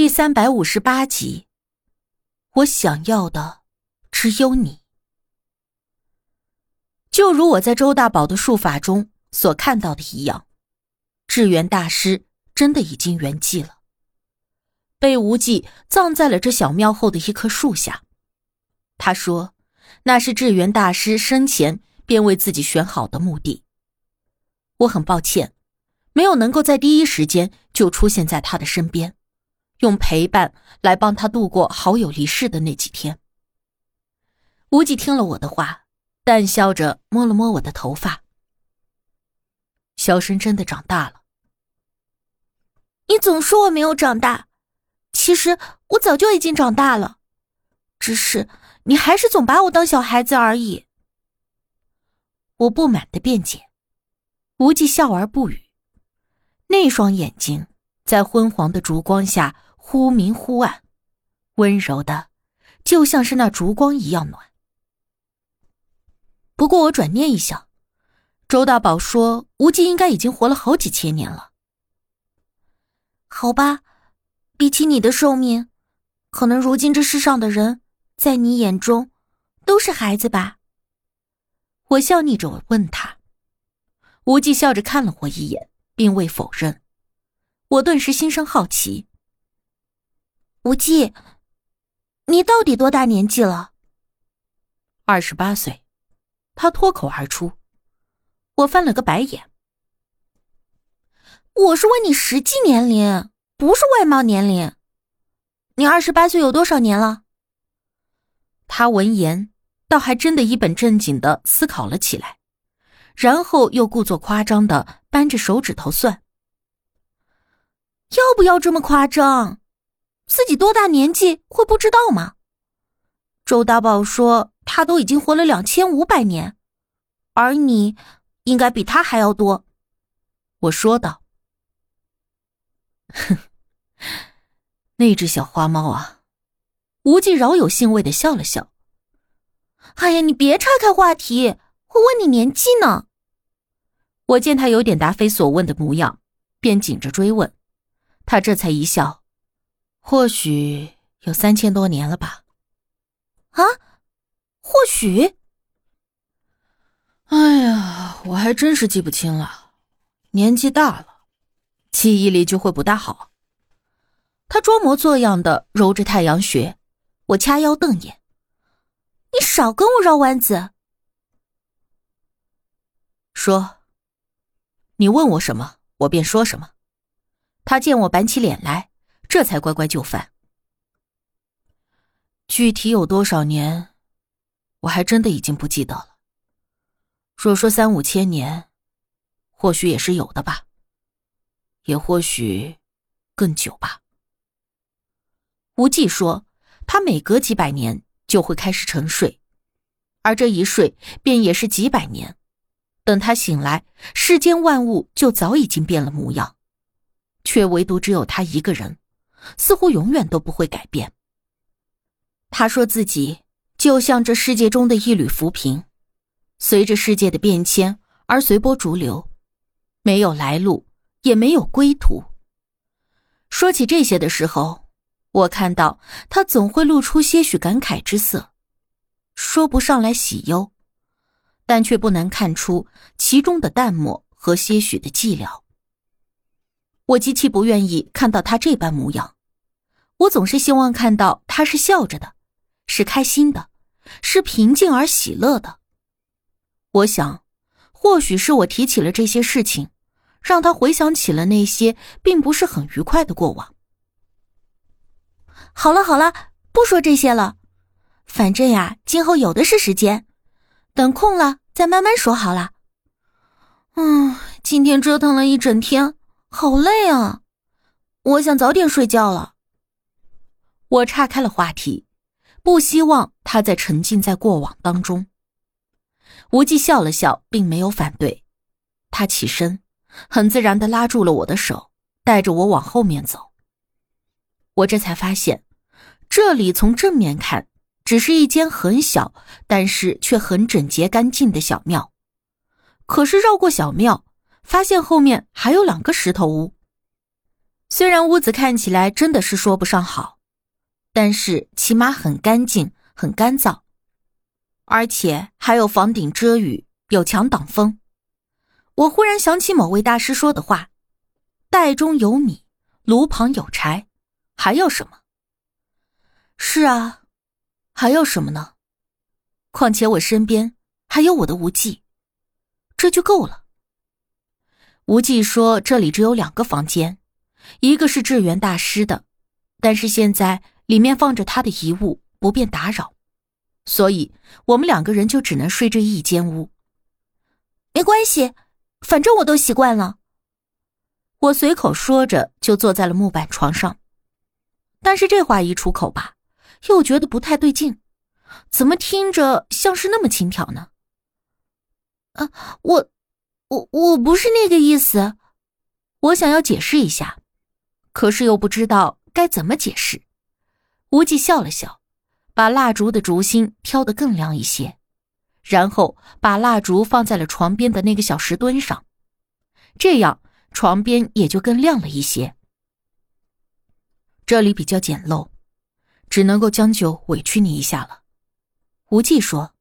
第三百五十八集，我想要的只有你。就如我在周大宝的术法中所看到的一样，智源大师真的已经圆寂了，被无忌葬在了这小庙后的一棵树下。他说，那是智源大师生前便为自己选好的墓地。我很抱歉，没有能够在第一时间就出现在他的身边。用陪伴来帮他度过好友离世的那几天。无忌听了我的话，淡笑着摸了摸我的头发。小生真的长大了。你总说我没有长大，其实我早就已经长大了，只是你还是总把我当小孩子而已。我不满的辩解。无忌笑而不语，那双眼睛在昏黄的烛光下。忽明忽暗，温柔的，就像是那烛光一样暖。不过我转念一想，周大宝说无忌应该已经活了好几千年了。好吧，比起你的寿命，可能如今这世上的人，在你眼中都是孩子吧。我笑睨着问他，无忌笑着看了我一眼，并未否认。我顿时心生好奇。无忌，你到底多大年纪了？二十八岁，他脱口而出。我翻了个白眼。我是问你实际年龄，不是外貌年龄。你二十八岁有多少年了？他闻言，倒还真的一本正经的思考了起来，然后又故作夸张的扳着手指头算。要不要这么夸张？自己多大年纪会不知道吗？周大宝说他都已经活了两千五百年，而你应该比他还要多。我说道：“哼，那只小花猫啊！”无忌饶有兴味的笑了笑。哎呀，你别岔开话题，我问你年纪呢。我见他有点答非所问的模样，便紧着追问，他这才一笑。或许有三千多年了吧？啊，或许。哎呀，我还真是记不清了，年纪大了，记忆力就会不大好。他装模作样的揉着太阳穴，我掐腰瞪眼：“你少跟我绕弯子。”说：“你问我什么，我便说什么。”他见我板起脸来。这才乖乖就范。具体有多少年，我还真的已经不记得了。若说三五千年，或许也是有的吧，也或许更久吧。无忌说，他每隔几百年就会开始沉睡，而这一睡便也是几百年。等他醒来，世间万物就早已经变了模样，却唯独只有他一个人。似乎永远都不会改变。他说自己就像这世界中的一缕浮萍，随着世界的变迁而随波逐流，没有来路，也没有归途。说起这些的时候，我看到他总会露出些许感慨之色，说不上来喜忧，但却不难看出其中的淡漠和些许的寂寥。我极其不愿意看到他这般模样，我总是希望看到他是笑着的，是开心的，是平静而喜乐的。我想，或许是我提起了这些事情，让他回想起了那些并不是很愉快的过往。好了好了，不说这些了，反正呀，今后有的是时间，等空了再慢慢说好了。嗯，今天折腾了一整天。好累啊！我想早点睡觉了。我岔开了话题，不希望他再沉浸在过往当中。无忌笑了笑，并没有反对。他起身，很自然的拉住了我的手，带着我往后面走。我这才发现，这里从正面看，只是一间很小，但是却很整洁干净的小庙。可是绕过小庙。发现后面还有两个石头屋，虽然屋子看起来真的是说不上好，但是起码很干净、很干燥，而且还有房顶遮雨，有墙挡风。我忽然想起某位大师说的话：“袋中有米，炉旁有柴，还要什么？”是啊，还要什么呢？况且我身边还有我的无忌，这就够了。无忌说：“这里只有两个房间，一个是智源大师的，但是现在里面放着他的遗物，不便打扰，所以我们两个人就只能睡这一间屋。没关系，反正我都习惯了。”我随口说着，就坐在了木板床上。但是这话一出口吧，又觉得不太对劲，怎么听着像是那么轻佻呢？啊，我。我我不是那个意思，我想要解释一下，可是又不知道该怎么解释。无忌笑了笑，把蜡烛的烛芯挑得更亮一些，然后把蜡烛放在了床边的那个小石墩上，这样床边也就更亮了一些。这里比较简陋，只能够将就委屈你一下了。无忌说：“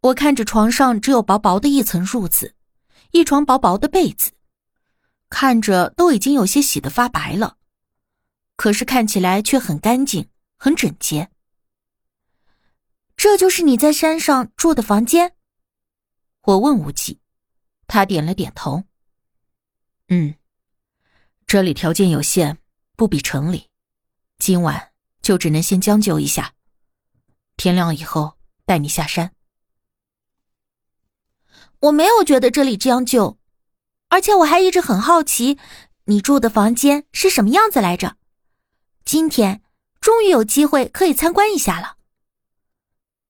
我看着床上只有薄薄的一层褥子。”一床薄薄的被子，看着都已经有些洗得发白了，可是看起来却很干净、很整洁。这就是你在山上住的房间？我问无忌，他点了点头。嗯，这里条件有限，不比城里，今晚就只能先将就一下，天亮以后带你下山。我没有觉得这里将就，而且我还一直很好奇，你住的房间是什么样子来着。今天终于有机会可以参观一下了。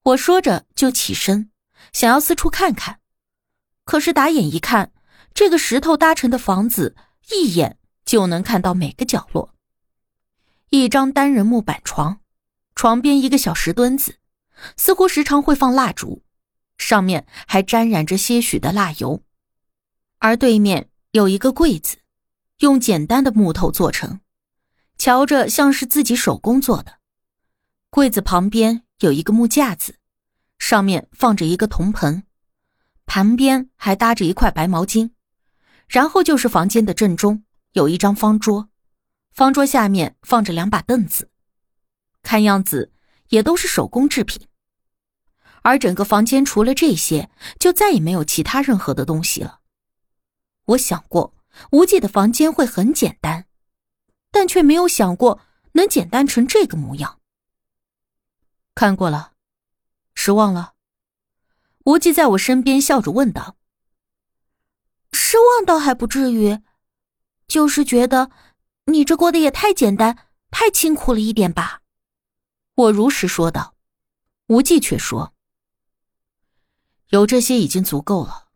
我说着就起身，想要四处看看，可是打眼一看，这个石头搭成的房子，一眼就能看到每个角落。一张单人木板床，床边一个小石墩子，似乎时常会放蜡烛。上面还沾染着些许的蜡油，而对面有一个柜子，用简单的木头做成，瞧着像是自己手工做的。柜子旁边有一个木架子，上面放着一个铜盆，盘边还搭着一块白毛巾，然后就是房间的正中有一张方桌，方桌下面放着两把凳子，看样子也都是手工制品。而整个房间除了这些，就再也没有其他任何的东西了。我想过无忌的房间会很简单，但却没有想过能简单成这个模样。看过了，失望了。无忌在我身边笑着问道：“失望倒还不至于，就是觉得你这过得也太简单、太清苦了一点吧。”我如实说道。无忌却说。有这些已经足够了，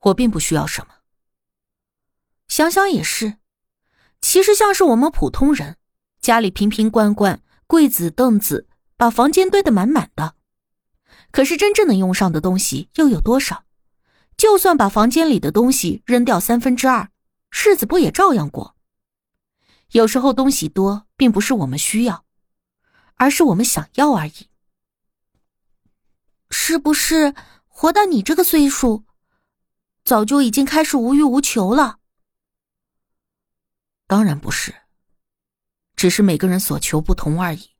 我并不需要什么。想想也是，其实像是我们普通人，家里瓶瓶罐罐、柜子凳子，把房间堆得满满的，可是真正能用上的东西又有多少？就算把房间里的东西扔掉三分之二，日子不也照样过？有时候东西多，并不是我们需要，而是我们想要而已。是不是？活到你这个岁数，早就已经开始无欲无求了。当然不是，只是每个人所求不同而已。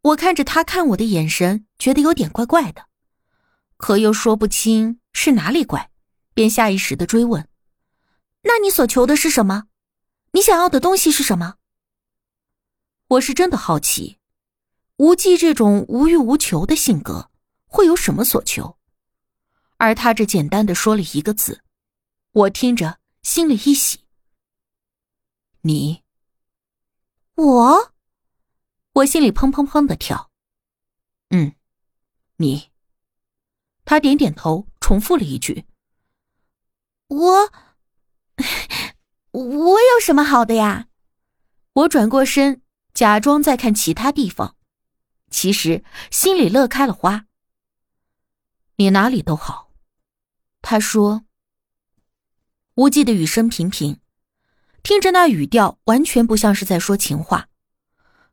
我看着他看我的眼神，觉得有点怪怪的，可又说不清是哪里怪，便下意识的追问：“那你所求的是什么？你想要的东西是什么？”我是真的好奇，无忌这种无欲无求的性格。会有什么所求？而他这简单的说了一个字，我听着心里一喜。你，我，我心里砰砰砰的跳。嗯，你。他点点头，重复了一句：“我，我有什么好的呀？”我转过身，假装在看其他地方，其实心里乐开了花。你哪里都好，他说。无忌的语声平平，听着那语调，完全不像是在说情话。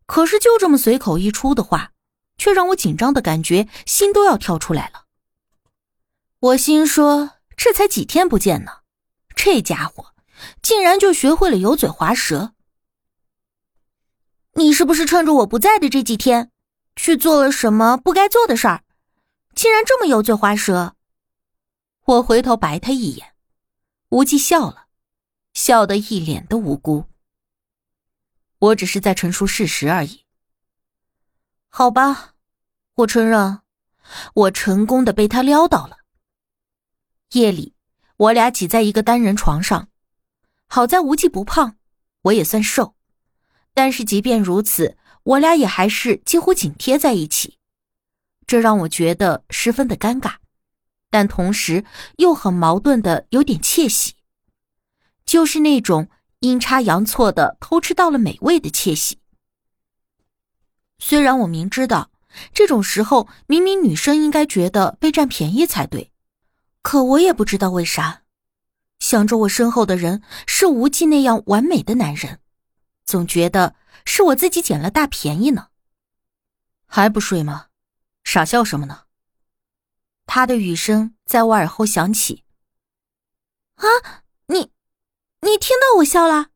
可是就这么随口一出的话，却让我紧张的感觉心都要跳出来了。我心说，这才几天不见呢，这家伙竟然就学会了油嘴滑舌。你是不是趁着我不在的这几天，去做了什么不该做的事儿？竟然这么油嘴滑舌！我回头白他一眼，无忌笑了，笑得一脸的无辜。我只是在陈述事实而已。好吧，我承认，我成功的被他撩到了。夜里，我俩挤在一个单人床上，好在无忌不胖，我也算瘦，但是即便如此，我俩也还是几乎紧贴在一起，这让我觉得十分的尴尬，但同时又很矛盾的有点窃喜，就是那种。阴差阳错的偷吃到了美味的窃喜。虽然我明知道这种时候明明女生应该觉得被占便宜才对，可我也不知道为啥，想着我身后的人是无忌那样完美的男人，总觉得是我自己捡了大便宜呢。还不睡吗？傻笑什么呢？他的语声在我耳后响起。啊，你。你听到我笑了，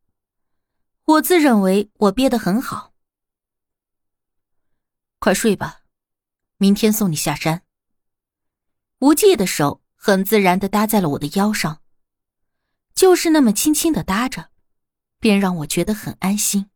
我自认为我憋得很好。快睡吧，明天送你下山。无忌的手很自然的搭在了我的腰上，就是那么轻轻的搭着，便让我觉得很安心。